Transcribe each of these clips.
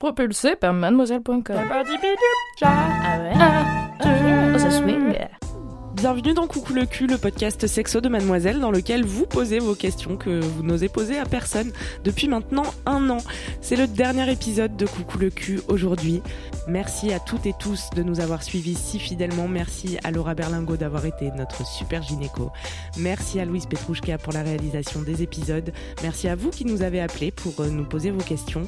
Propulsé par mademoiselle.com. Ah ouais? Oh, ça swing. Bienvenue dans Coucou le cul, le podcast sexo de Mademoiselle dans lequel vous posez vos questions que vous n'osez poser à personne depuis maintenant un an. C'est le dernier épisode de Coucou le cul aujourd'hui. Merci à toutes et tous de nous avoir suivis si fidèlement. Merci à Laura Berlingo d'avoir été notre super gynéco. Merci à Louise Petrouchka pour la réalisation des épisodes. Merci à vous qui nous avez appelés pour euh, nous poser vos questions.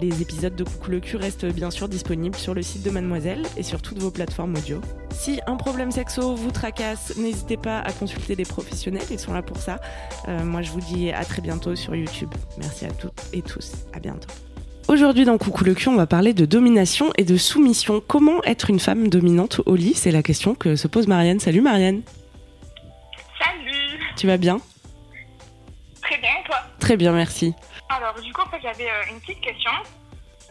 Les épisodes de Coucou le cul restent bien sûr disponibles sur le site de Mademoiselle et sur toutes vos plateformes audio. Si un problème sexo vous tracasse, n'hésitez pas à consulter des professionnels, ils sont là pour ça. Euh, moi je vous dis à très bientôt sur YouTube. Merci à toutes et tous, à bientôt. Aujourd'hui dans Coucou le cul, on va parler de domination et de soumission. Comment être une femme dominante au lit? C'est la question que se pose Marianne. Salut Marianne. Salut Tu vas bien? Très bien, et toi? Très bien, merci. Alors, du coup, en fait, j'avais euh, une petite question.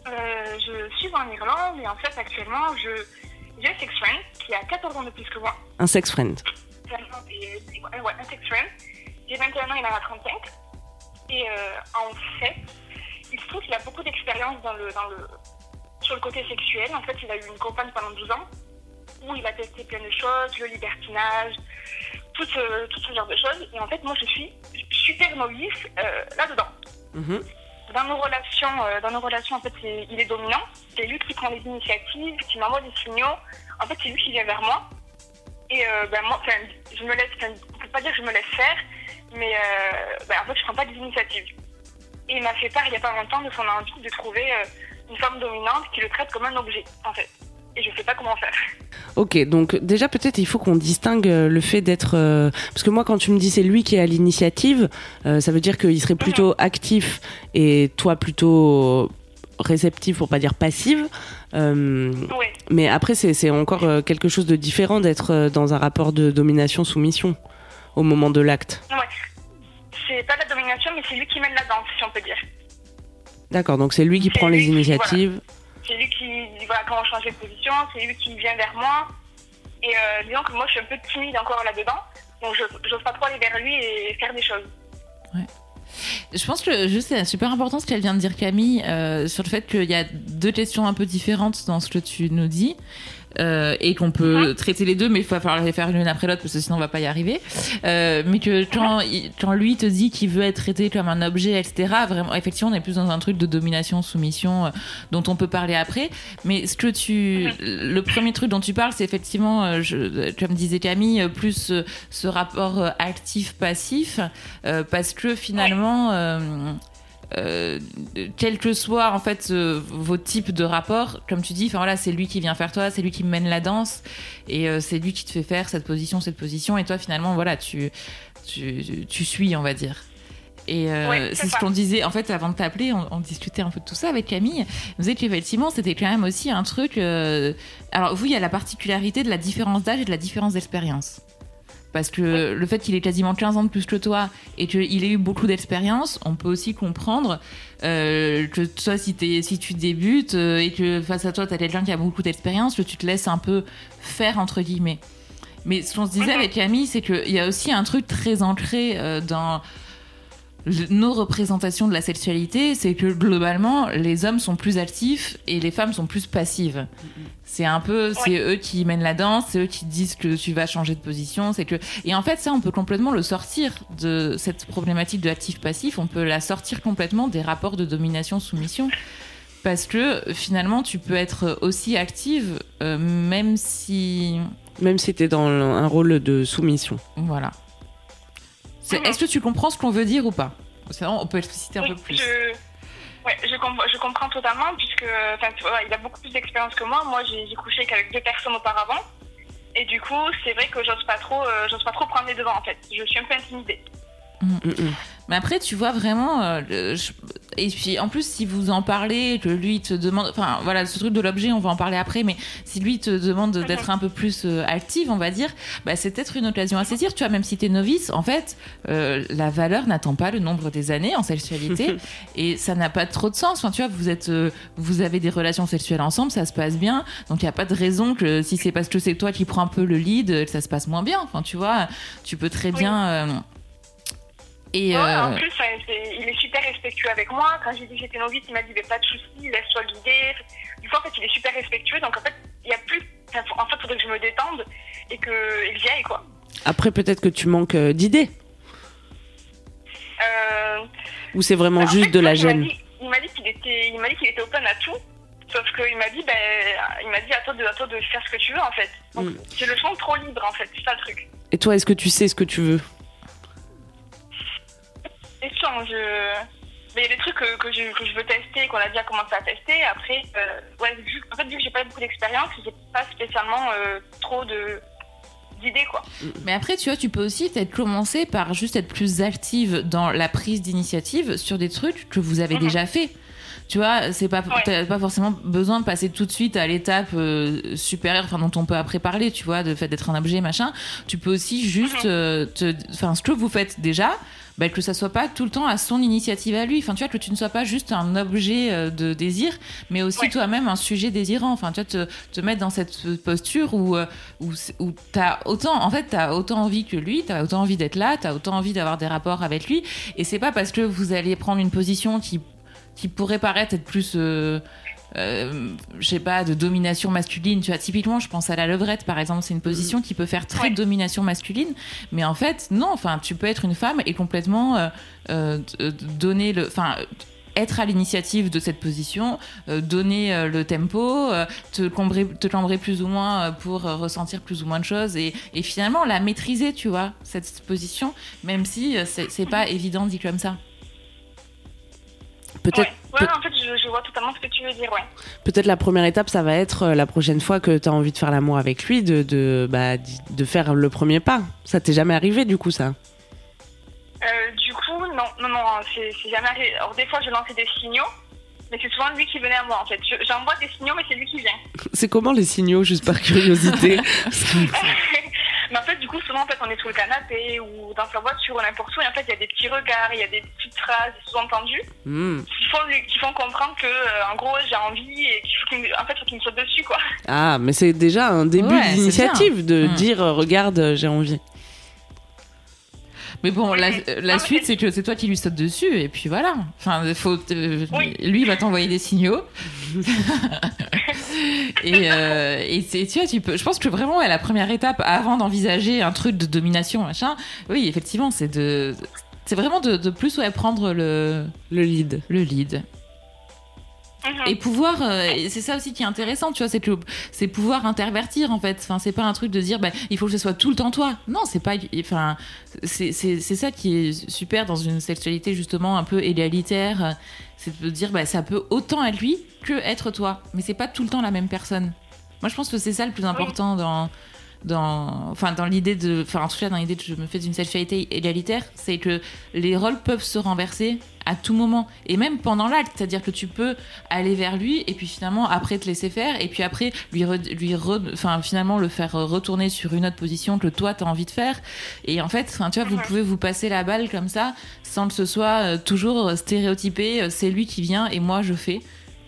Euh, je suis en Irlande et en fait, actuellement, je j'ai sex friend qui a 14 ans de plus que moi. Un sex friend. Ouais, un sex friend. J'ai 21 ans, il en a 35. Et euh, en fait, il se trouve qu'il a beaucoup d'expérience dans le, dans le, sur le côté sexuel. En fait, il a eu une compagne pendant 12 ans où il a testé plein de choses, le libertinage, tout ce, tout ce genre de choses. Et en fait, moi, je suis super novice euh, là-dedans. Mhm. Dans nos relations, euh, dans nos relations, en fait, il est dominant. C'est lui qui prend les initiatives, qui m'envoie des signaux. En fait, c'est lui qui vient vers moi. Et euh, ben, moi, je me laisse, on peut pas dire que je me laisse faire, mais euh, ben, en fait, je prends pas des initiatives. Et il m'a fait part il y a pas longtemps de son envie de trouver euh, une femme dominante qui le traite comme un objet, en fait. Et je sais pas comment faire. Ok, donc déjà peut-être il faut qu'on distingue le fait d'être... Parce que moi quand tu me dis c'est lui qui est à l'initiative, ça veut dire qu'il serait plutôt actif et toi plutôt réceptif pour pas dire passive. Euh, Oui. mais après c'est c'est encore euh, quelque chose de différent d'être euh, dans un rapport de domination-soumission au moment de l'acte. Ouais. C'est pas la domination, mais c'est lui qui mène la danse, si on peut dire. D'accord, donc c'est lui qui prend les qui- initiatives. C'est lui qui dit voilà comment changer de position, c'est lui qui vient vers moi. Et euh, disons que moi je suis un peu timide encore là-dedans, donc je j'ose pas trop aller vers lui et faire des choses. Je pense que juste c'est super important ce qu'elle vient de dire Camille euh, sur le fait qu'il y a deux questions un peu différentes dans ce que tu nous dis. Euh, et qu'on peut traiter les deux, mais il va falloir les faire l'une après l'autre parce que sinon on va pas y arriver. Euh, mais que quand, quand lui te dit qu'il veut être traité comme un objet, etc., vraiment, effectivement, on est plus dans un truc de domination, soumission, euh, dont on peut parler après. Mais ce que tu, le premier truc dont tu parles, c'est effectivement, je, comme disait Camille, plus ce rapport actif-passif, parce que finalement. Euh, quel que soit en fait euh, vos types de rapports, comme tu dis, enfin voilà, c'est lui qui vient faire toi, c'est lui qui mène la danse et euh, c'est lui qui te fait faire cette position, cette position et toi finalement voilà, tu tu, tu suis, on va dire. Et euh, Ouais, c'est ce qu'on disait en fait avant de t'appeler, on, on discutait un peu de tout ça avec Camille. On disait qu'effectivement c'était quand même aussi un truc. euh, Alors vous, il y a la particularité de la différence d'âge et de la différence d'expérience. Parce que le fait qu'il ait quasiment 15 ans de plus que toi et qu'il ait eu beaucoup d'expérience, on peut aussi comprendre euh, que toi, si, tu débutes euh, et que face à toi, tu as quelqu'un qui a beaucoup d'expérience, que tu te laisses un peu faire, entre guillemets. Mais ce qu'on se disait avec Camille, c'est qu'il y a aussi un truc très ancré euh, dans nos représentations de la sexualité, c'est que globalement, les hommes sont plus actifs et les femmes sont plus passives. C'est un peu, c'est eux qui mènent la danse, c'est eux qui disent que tu vas changer de position, c'est que et en fait ça on peut complètement le sortir de cette problématique de actif passif, on peut la sortir complètement des rapports de domination soumission parce que finalement tu peux être aussi active euh, même si Même si t'es dans un rôle de soumission. voilà. Mhm. Est-ce que tu comprends ce qu'on veut dire ou pas Sinon, on peut expliciter un Oui, peu plus. je, ouais, je, com- je comprends totalement, puisque il a beaucoup plus d'expérience que moi. Moi, j'ai couché qu'avec deux personnes auparavant. Et du coup, c'est vrai que j'ose pas trop, euh, j'ose pas trop prendre les devants en fait. Je suis un peu intimidée. Mm, mm. Mais après, tu vois vraiment. euh, le- je- et puis, en plus, si vous en parlez, que lui te demande. Enfin, voilà, ce truc de l'objet, on va en parler après, mais si lui te demande d'être un peu plus euh, active, on va dire, bah, c'est peut-être une occasion à saisir. Tu vois, même si t'es novice, en fait, euh, la valeur n'attend pas le nombre des années en sexualité. et ça n'a pas trop de sens. Enfin, tu vois, vous, êtes, euh, vous avez des relations sexuelles ensemble, ça se passe bien. Donc, il n'y a pas de raison que si c'est parce que c'est toi qui prends un peu le lead, euh, que ça se passe moins bien. Enfin, tu vois, tu peux très bien. Et Ouais, euh, En plus, ouais, il est super respectueux avec moi. Quand j'ai dit que j'étais novice, il m'a dit mais pas de soucis, laisse-toi guider. Du coup, en fait, il est super respectueux. Donc, en fait, il y a plus. En fait, il faudrait que je me détende et qu'il y aille, quoi. Après, peut-être que tu manques euh, d'idées. Euh, Ou c'est vraiment bah, en juste fait, de la gêne. Il m'a dit qu'il était, il dit qu'il était open à tout. Sauf qu'il m'a dit, ben, il m'a dit à toi, de, à toi de faire ce que tu veux, en fait. Donc, Mm. je le sens trop libre, en fait. C'est ça le truc. Et toi, est-ce que tu sais ce que tu veux? Je... Mais il y a des trucs que, que, je, que je veux tester, qu'on a déjà commencé à tester. Après, euh, ouais, vu, en fait, vu que j'ai pas beaucoup d'expérience, j'ai pas spécialement euh, trop de d'idées, quoi. Mais après, tu vois, tu peux aussi peut-être commencer par juste être plus active dans la prise d'initiative sur des trucs que vous avez Mhm. déjà fait. Tu vois, c'est pas, Ouais. t'as pas forcément besoin de passer tout de suite à l'étape euh, supérieure, enfin dont on peut après parler, tu vois, de fait d'être un objet, machin. Tu peux aussi juste, Mhm. euh, enfin, ce que vous faites déjà, bah, que ça soit pas tout le temps à son initiative à lui. Enfin, tu vois, que tu ne sois pas juste un objet euh, de désir, mais aussi Ouais. toi-même un sujet désirant. Enfin, tu vois, te, te mettre dans cette posture où, où, où t'as autant, en fait, t'as autant envie que lui, t'as autant envie d'être là, t'as autant envie d'avoir des rapports avec lui. Et c'est pas parce que vous allez prendre une position qui, qui pourrait paraître être plus, euh, euh, je sais pas, de domination masculine. Tu vois, typiquement, je pense à la levrette, par exemple, c'est une position qui peut faire très Ouais. domination masculine. Mais en fait, non, enfin, tu peux être une femme et complètement euh, euh, donner le, enfin, être à l'initiative de cette position, euh, donner euh, le tempo, euh, te cambrer, te cambrer plus ou moins pour ressentir plus ou moins de choses et, et finalement la maîtriser, tu vois, cette position, même si c'est pas évident dit comme ça. Peut-être Ouais, ouais en fait, je, je vois totalement ce que tu veux dire, ouais. peut-être la première étape, ça va être euh, la prochaine fois que tu as envie de faire l'amour avec lui, de, de, bah, de faire le premier pas. Ça t'est jamais arrivé du coup, ça? Euh, du coup, non, non, non, c'est c'est jamais arrivé. Alors, des fois, je lançais des signaux, mais c'est souvent lui qui venait à moi, en fait. Je- J'envoie des signaux, mais c'est lui qui vient. C'est comment les signaux, juste par curiosité? mais en fait, du coup, souvent, en fait, on est sur le canapé ou dans sa voiture ou n'importe où, et en fait, il y a des petits regards, il y a des petites phrases, des sous-entendus Hmm. qui font, qui font comprendre que, euh, en gros, j'ai envie et qu'il faut qu'il en fait, faut qu'il me saute dessus, quoi. Ah, mais c'est déjà un début Ouais, d'initiative de bien. Mm. dire regarde, j'ai envie. Mais bon, la, Oui. la Non, mais suite, c'est- que c'est toi qui lui saute dessus, et puis voilà. Enfin, faut, euh, Oui. lui il va t'envoyer des signaux. et euh, et tu vois, tu peux. Je pense que vraiment, ouais, la première étape avant d'envisager un truc de domination, machin. Oui, effectivement, c'est de, c'est vraiment de, de plus ouais, prendre le, Le lead. le lead. Mhm. Et pouvoir, euh, c'est ça aussi qui est intéressant, tu vois, c'est que c'est pouvoir intervertir en fait. Enfin, c'est pas un truc de dire, bah, il faut que ce soit tout le temps toi. Non, c'est pas, enfin, c'est ça qui est super dans une sexualité justement un peu égalitaire, c'est de dire, bah, ça peut autant être lui que être toi, mais c'est pas tout le temps la même personne. Moi, je pense que c'est ça le plus important dans dans enfin dans l'idée de enfin en tout cas dans l'idée que je me fais d'une sexualité égalitaire c'est que les rôles peuvent se renverser à tout moment. Et même pendant l'acte c'est à dire que tu peux aller vers lui et puis finalement après te laisser faire et puis après lui re- lui enfin finalement le faire retourner sur une autre position que toi t'as envie de faire. Et en fait enfin tu vois vous pouvez vous passer la balle comme ça sans que ce soit euh, toujours stéréotypé euh, c'est lui qui vient et moi je fais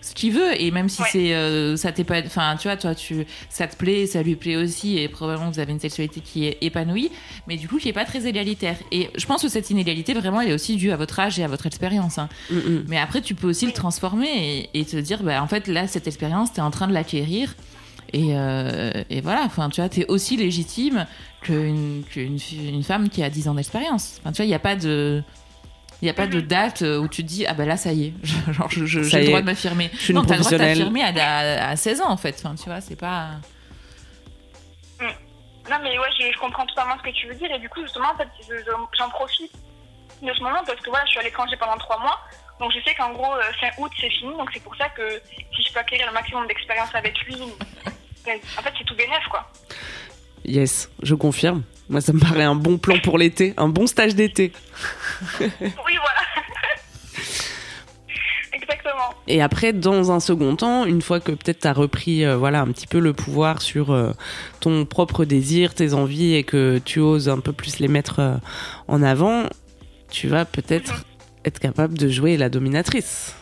ce qu'il veut et même si Ouais. c'est euh, ça t'est pas enfin tu vois toi tu ça te plaît ça lui plaît aussi et probablement vous avez une sexualité qui est épanouie mais du coup qui est pas très égalitaire et je pense que cette inégalité vraiment elle est aussi due à votre âge et à votre expérience hein. Mm, mm. mais après tu peux aussi le transformer et, et te dire bah en fait là cette expérience t'es en train de l'acquérir et, euh, et voilà enfin tu vois t'es aussi légitime qu'une une femme qui a 10 ans d'expérience enfin tu vois il y a pas de il n'y a pas de date euh, où tu te dis, ah bah là, ça y est, genre, j'ai le droit est. de m'affirmer. Je suis non, une t'as le droit de t'affirmer à, à, à 16 ans, en fait. Enfin, tu vois, c'est pas. Non, mais ouais, je, je comprends totalement ce que tu veux dire. Et du coup, justement, en fait, je- je- j'en profite de ce moment parce que voilà, je suis à l'étranger pendant trois mois. Donc, je sais qu'en gros, euh, fin août, c'est fini. Donc, c'est pour ça que si je peux acquérir le maximum d'expérience avec lui, ben, en fait, c'est tout bénef, quoi. Yes, je confirme. Moi, ça me paraît un bon plan pour l'été, un bon stage d'été. Oui, voilà. Exactement. Et après, dans un second temps, une fois que peut-être tu as repris euh, voilà, un petit peu le pouvoir sur euh, ton propre désir, tes envies et que tu oses un peu plus les mettre euh, en avant, tu vas peut-être Mhm. être capable de jouer la dominatrice.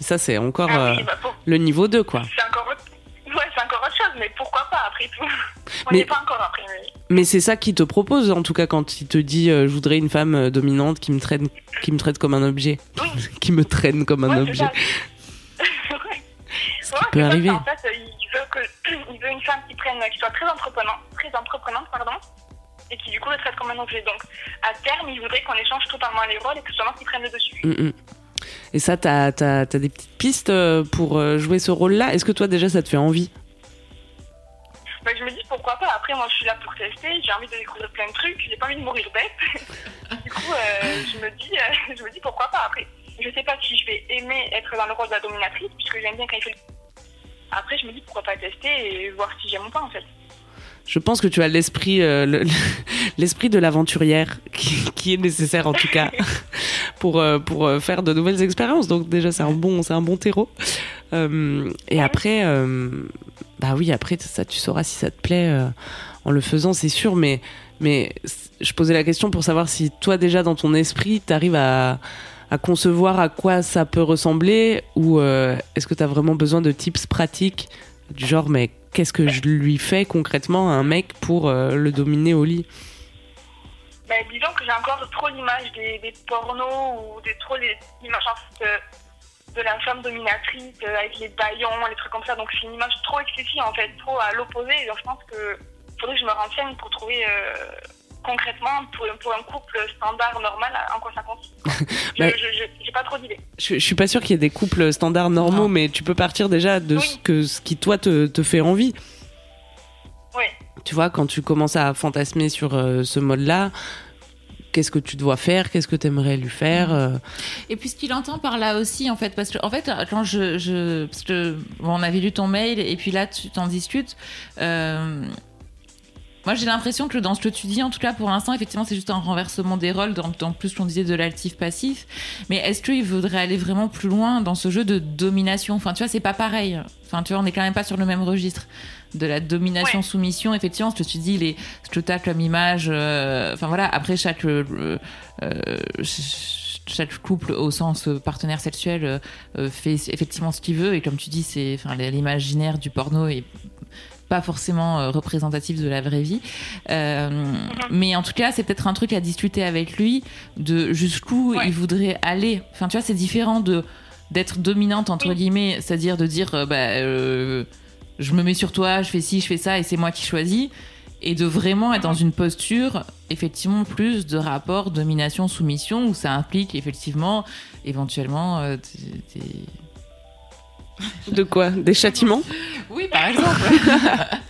Ça, c'est encore Ah oui, bah, pour- le niveau 2, quoi. c'est encore autre... Ouais, c'est encore autre chose, mais pourquoi pas après tout On Mais- n'y est pas encore après. mais- Mais c'est ça qu'il te propose, en tout cas, quand il te dit euh, je voudrais une femme euh, dominante qui me traite, qui me traite comme un objet, Oui. qui me traîne comme un Ouais, objet. ça. Ouais. Ce Ouais, peut ça, arriver. En fait, il veut, que... il veut une femme qui, prenne, qui soit très entreprenante, très entreprenante pardon, et qui du coup le traite comme un objet. Donc, à terme, il voudrait qu'on échange totalement les rôles et que ce soit moi qui prenne le dessus. Mm, mm. Et ça, t'as as, des petites pistes euh, pour jouer ce rôle-là? Est-ce que toi, déjà, ça te fait envie? Bah, je me dis pourquoi pas? Après, moi, je suis là pour tester. J'ai envie de découvrir plein de trucs. J'ai pas envie de mourir bête. du coup, euh, je me dis, euh, je me dis pourquoi pas? Après, je sais pas si je vais aimer être dans le rôle de la dominatrice, puisque j'aime bien quand il fait. le- Après, je me dis pourquoi pas tester et voir si j'aime ou pas en fait. Je pense que tu as l'esprit euh, le- l'esprit de l'aventurière qui, qui est nécessaire, en tout cas, pour, pour faire de nouvelles expériences. Donc, déjà, c'est un, bon, c'est un bon terreau. Euh, et après, euh, bah oui, après, ça, tu sauras si ça te plaît euh, en le faisant, c'est sûr. Mais, mais je posais la question pour savoir si toi, déjà, dans ton esprit, tu arrives à, à concevoir à quoi ça peut ressembler ou est-ce que tu as vraiment besoin de tips pratiques du genre, mais qu'est-ce que je lui fais concrètement à un mec pour le dominer au lit? Bah, disons que j'ai encore trop l'image des, pornos ou des, trop les images de la femme dominatrice euh, avec les baillons, les trucs comme ça. Donc c'est une image trop excessive en fait, trop à l'opposé. Et donc je pense que faudrait que je me renseigne pour trouver euh, concrètement pour, pour un couple standard normal en quoi ça consiste. Je Bah, j'ai pas trop d'idées. je, je suis pas sûre qu'il y ait des couples standards normaux, Non. mais tu peux partir déjà de ce, que, ce qui toi te, te fait envie. Oui. Tu vois, quand tu commences à fantasmer sur euh, ce mode-là, qu'est-ce que tu dois faire Qu'est-ce que tu aimerais lui faire euh, Et puis ce qu'il entend par là aussi, en fait, parce que en fait, quand je, je parce que bon, on avait lu ton mail et puis là tu t'en discutes. euh, moi, j'ai l'impression que dans ce que tu dis, en tout cas pour l'instant, effectivement, c'est juste un renversement des rôles, dans, dans plus qu'on disait de l'altif passif. Mais est-ce qu'il voudrait aller vraiment plus loin dans ce jeu de domination? Enfin, tu vois, c'est pas pareil. Enfin, tu vois, on est quand même pas sur le même registre de la domination Ouais. soumission. Effectivement, ce que tu dis, les, ce que t'as comme image. euh, Enfin voilà, après chaque euh, euh, ch- chaque couple au sens partenaire sexuel fait effectivement ce qu'il veut et comme tu dis c'est enfin l'imaginaire du porno est pas forcément euh, représentatif de la vraie vie Euh, mais en tout cas c'est peut-être un truc à discuter avec lui de jusqu'où Ouais. il voudrait aller enfin tu vois c'est différent de d'être dominante entre Oui. guillemets c'est-à-dire de dire euh, bah je me mets sur toi je fais ci je fais ça et c'est moi qui choisis. Et de vraiment être dans une posture effectivement plus de rapport domination soumission où ça implique effectivement éventuellement euh, des- De quoi Des châtiments oui par exemple.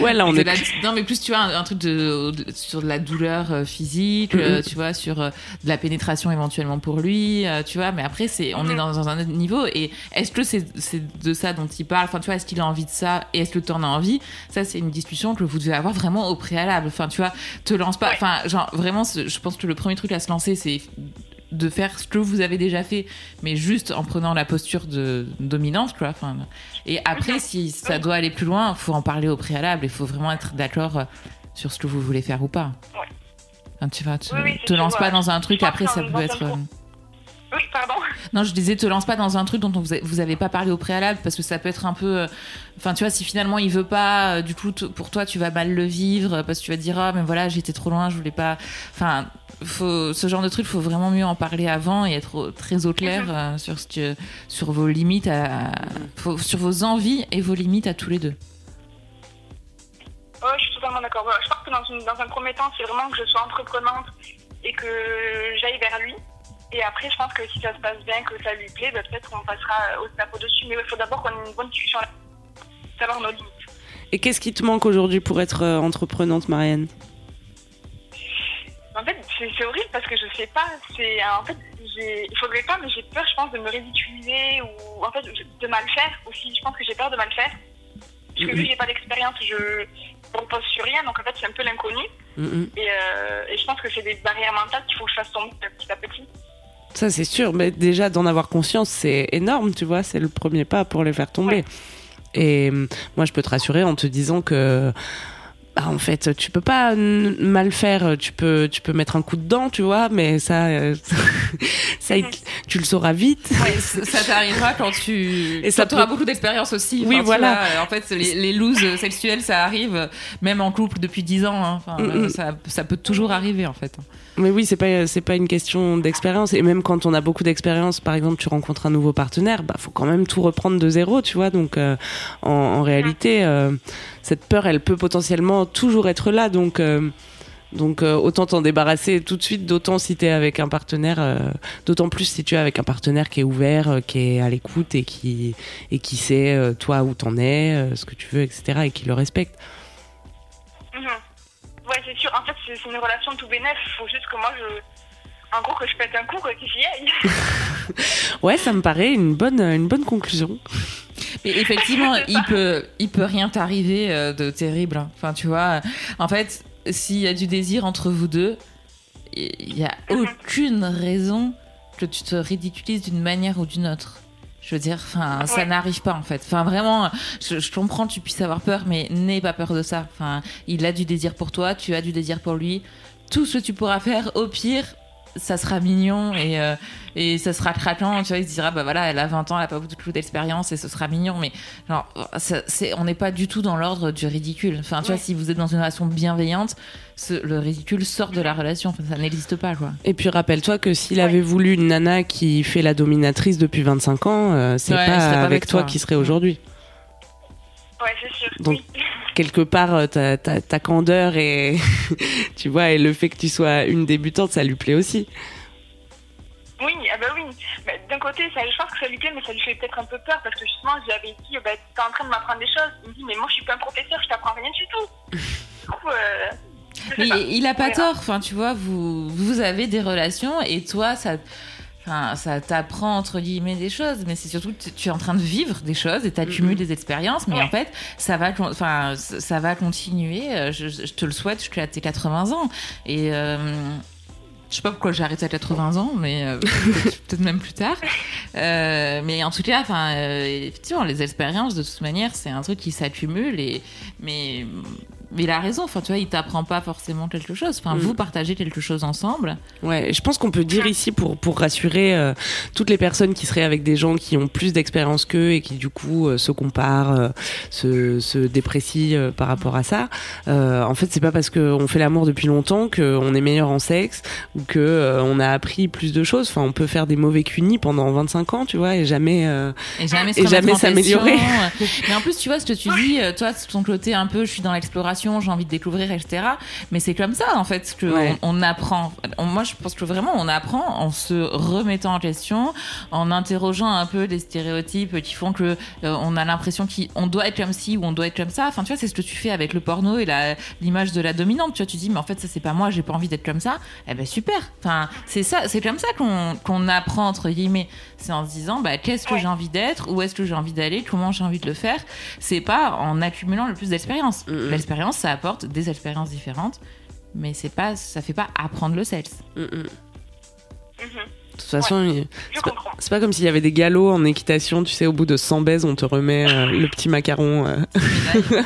Ouais, là, on est. la- non mais plus tu vois un, un truc de, de- sur de la douleur euh, physique euh, tu vois sur euh, de la pénétration éventuellement pour lui tu vois mais après c'est on est dans, dans un autre niveau. Et est-ce que c'est de ça dont il parle? Enfin tu vois est-ce qu'il a envie de ça et est-ce que tu en as envie? Ça c'est une discussion que vous devez avoir vraiment au préalable. Enfin tu vois te lance pas. Enfin genre vraiment je pense que le premier truc à se lancer c'est de faire ce que vous avez déjà fait, mais juste en prenant la posture de dominante, quoi. Enfin, et après, si ça doit aller plus loin, faut en parler au préalable. Il faut vraiment être d'accord euh, sur ce que vous voulez faire ou pas. Ouais. Enfin, tu vois, te, Oui, oui, c'est te sûr, lance pas dans un truc. Je pense Après, ça peut être. euh, Oui, pardon. non, je disais, te lance pas dans un truc dont on vous, a- vous avez pas parlé au préalable parce que ça peut être un peu. euh, Enfin, tu vois, si finalement il veut pas, euh, du coup, pour toi, tu vas mal le vivre euh, parce que tu vas te dire, ah, mais voilà, j'étais trop loin, je voulais pas. Enfin, faut, ce genre de truc, faut vraiment mieux en parler avant et être très au clair euh, sur, ce que, sur vos limites, à, faut- sur vos envies et vos limites à tous les deux. Ouais, je suis totalement d'accord. Je pense que dans, une- dans un premier temps, c'est vraiment que je sois entreprenante et que j'aille vers lui. Et après, je pense que si ça se passe bien, que ça lui plaît, bah, peut-être qu'on passera au snap au-dessus. Mais il faut d'abord qu'on ait une bonne discussion là, savoir nos limites. Et qu'est-ce qui te manque aujourd'hui pour être euh, entreprenante, Marianne? En fait, c'est horrible parce que je sais pas. C'est en fait, il faudrait pas, mais j'ai peur, je pense, de me ridiculiser ou en fait de mal faire aussi. Je pense que j'ai peur de mal faire parce que vu que j'ai pas d'expérience, je repose sur rien, donc en fait c'est un peu l'inconnu. Et, euh, et je pense que c'est des barrières mentales qu'il faut que je fasse tomber petit à petit. Ça, c'est sûr. Mais déjà, d'en avoir conscience, c'est énorme, tu vois. C'est le premier pas pour les faire tomber. Ouais. Et euh, moi, je peux te rassurer en te disant que. Bah, en fait, tu peux pas mal faire. Tu peux, tu peux mettre un coup dedans, tu vois, mais ça, euh, ça, tu le sauras vite. ça ça t'arrivera quand tu Et ça quand t'auras peut- beaucoup d'expérience aussi. Oui, Enfin, voilà. vois, en fait, les, les looses sexuelles, ça arrive même en couple depuis 10 ans. hein. Enfin, Mm, mm. ça, ça peut toujours arriver en fait. Mais oui, c'est pas c'est pas une question d'expérience et même quand on a beaucoup d'expérience, par exemple, tu rencontres un nouveau partenaire, bah faut quand même tout reprendre de zéro, tu vois. Donc euh, en, en réalité, euh, cette peur, elle peut potentiellement toujours être là. Donc euh, donc euh, autant t'en débarrasser tout de suite, d'autant si t'es avec un partenaire, euh, d'autant plus si tu es avec un partenaire qui est ouvert, qui est à l'écoute et qui et qui sait toi où t'en es, ce que tu veux, etc. et qui le respecte. Mhm. Ouais, c'est sûr. En fait, c'est une relation tout bénef. Il faut juste que moi, je. En gros, que je pète un coup et que j'y aille. Ouais, ça me paraît une bonne une bonne conclusion. Mais effectivement, il peut, il peut rien t'arriver euh, de terrible. hein. Enfin, tu vois, en fait, s'il y a du désir entre vous deux, il y a aucune raison que tu te ridiculises d'une manière ou d'une autre. Je veux dire, enfin, ça n'arrive pas en fait. Enfin, vraiment, je, je comprends que tu puisses avoir peur, mais n'aie pas peur de ça. Enfin, il a du désir pour toi, tu as du désir pour lui. Tout ce que tu pourras faire, au pire, ça sera mignon et, euh, et ça sera craquant. Tu vois, il se dira, bah voilà, elle a 20 ans, elle a pas beaucoup d'expérience et ce sera mignon. Mais genre, ça, c'est, on n'est pas du tout dans l'ordre du ridicule. Enfin, tu vois, si vous êtes dans une relation bienveillante, ce- le ridicule sort de la relation. Enfin, ça n'existe pas, quoi. Et puis rappelle-toi que s'il avait voulu une nana qui fait la dominatrice depuis 25 ans, euh, c'est Ouais, pas, avec avec toi toi. qui serait aujourd'hui. Ouais, c'est sûr. Donc- Oui. Quelque part, euh, ta, ta, ta candeur et tu vois, et le fait que tu sois une débutante, ça lui plaît aussi. Oui, ah bah oui. Mais D'un côté, ça, je pense que ça lui plaît, mais ça lui fait peut-être un peu peur parce que justement, je lui avais dit, bah, t'es en train de m'apprendre des choses. Il me dit, mais moi, je suis pas un professeur, je t'apprends rien du tout. du coup, euh, Mais pas. il a pas tort. Enfin, tu vois, vous, vous avez des relations et toi, ça. Enfin, ça t'apprend entre guillemets des choses, mais c'est surtout que tu- tu es en train de vivre des choses et t'accumules des expériences, mais Ouais. en fait, ça va, enfin, ça va continuer. euh, Je, je te le souhaite jusqu'à tes 80 ans. Et euh, je sais pas pourquoi j'ai arrêté à 80 ans, mais euh, peut-être même plus tard. Euh, mais en tout cas, enfin, effectivement, les expériences de toute manière, c'est un truc qui s'accumule et mais il a raison. Enfin, tu vois, il t'apprend pas forcément quelque chose. Enfin, Mm. vous partagez quelque chose ensemble. Ouais, je pense qu'on peut dire ici pour pour rassurer euh, toutes les personnes qui seraient avec des gens qui ont plus d'expérience qu'eux et qui du coup euh, se comparent, euh, se se déprécient par rapport à ça. En fait, c'est pas parce qu'on fait l'amour depuis longtemps qu'on est meilleur en sexe ou que on a appris plus de choses. Enfin, on peut faire des mauvais cunis pendant 25 ans, tu vois, et jamais. Et jamais s'améliorer. Mais en plus, tu vois, ce que tu dis, toi, ton côté un peu, je suis dans l'exploration, j'ai envie de découvrir, etc. Mais c'est comme ça, en fait, que Ouais. on, apprend. On- moi, je pense que vraiment, on apprend en se remettant en question, en interrogeant un peu les stéréotypes qui font que euh, on a l'impression qu'on doit être comme ci ou on doit être comme ça. Enfin, tu vois, c'est ce que tu fais avec le porno et l'image de la dominante. Tu vois, tu dis, mais en fait, ça, c'est pas moi, j'ai pas envie d'être comme ça. Eh ben, super. Enfin, c'est ça, c'est comme ça qu'on qu'on apprend, entre guillemets. C'est en se disant, bah, qu'est-ce que Ouais. j'ai envie d'être, où est-ce que j'ai envie d'aller, comment j'ai envie de le faire. C'est pas en accumulant le plus d'expérience. Mhm. L'expérience, ça apporte des expériences différentes, mais c'est pas, ça fait pas apprendre le sexe. mm, mm. De toute façon, c'est pas comme s'il y avait des galops en équitation, tu sais, au bout de 100 baises, on te remet euh, le petit macaron. euh.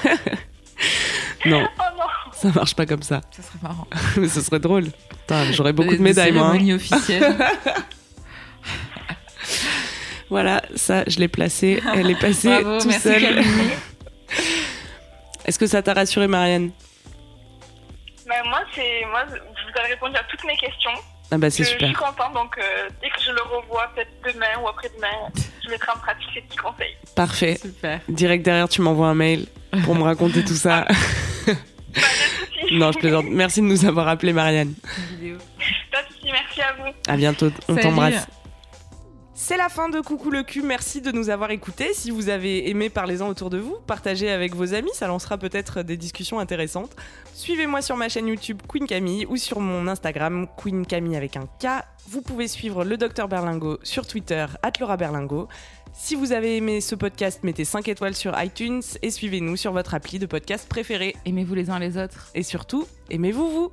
non, Oh non ça marche pas comme ça. ça serait marrant. Mais ce serait drôle. Putain, J'aurais beaucoup Des- de médailles, moi. hein. officielles. Voilà, ça, je l'ai placé. Elle est passée Bravo, tout merci. Est-ce que ça t'a rassuré, Marianne Bah, moi, c'est, moi, je vous ai répondu à toutes mes questions. Ah bah c'est Je- Je suis super. contente, donc euh, dès que je le revois, peut-être demain ou après-demain, je mettrai en pratique ces petits conseils. Parfait. Super. Direct derrière, tu m'envoies un mail pour me raconter tout ça. Pas de soucis. non, je plaisante. Merci de nous avoir appelé, Marianne. Pas de soucis, merci à vous. À bientôt. On t'embrasse. C'est la fin de Coucou le cul. Merci de nous avoir écoutés. Si vous avez aimé, parlez-en autour de vous. Partagez avec vos amis, ça lancera peut-être des discussions intéressantes. Suivez-moi sur ma chaîne YouTube Queen Camille ou sur mon Instagram Queen Camille avec un K. Vous pouvez suivre le docteur Berlingo sur Twitter, Laura Berlingo. Si vous avez aimé ce podcast, mettez 5 étoiles sur iTunes et suivez-nous sur votre appli de podcast préféré. Aimez-vous les uns les autres. Et surtout, aimez-vous vous.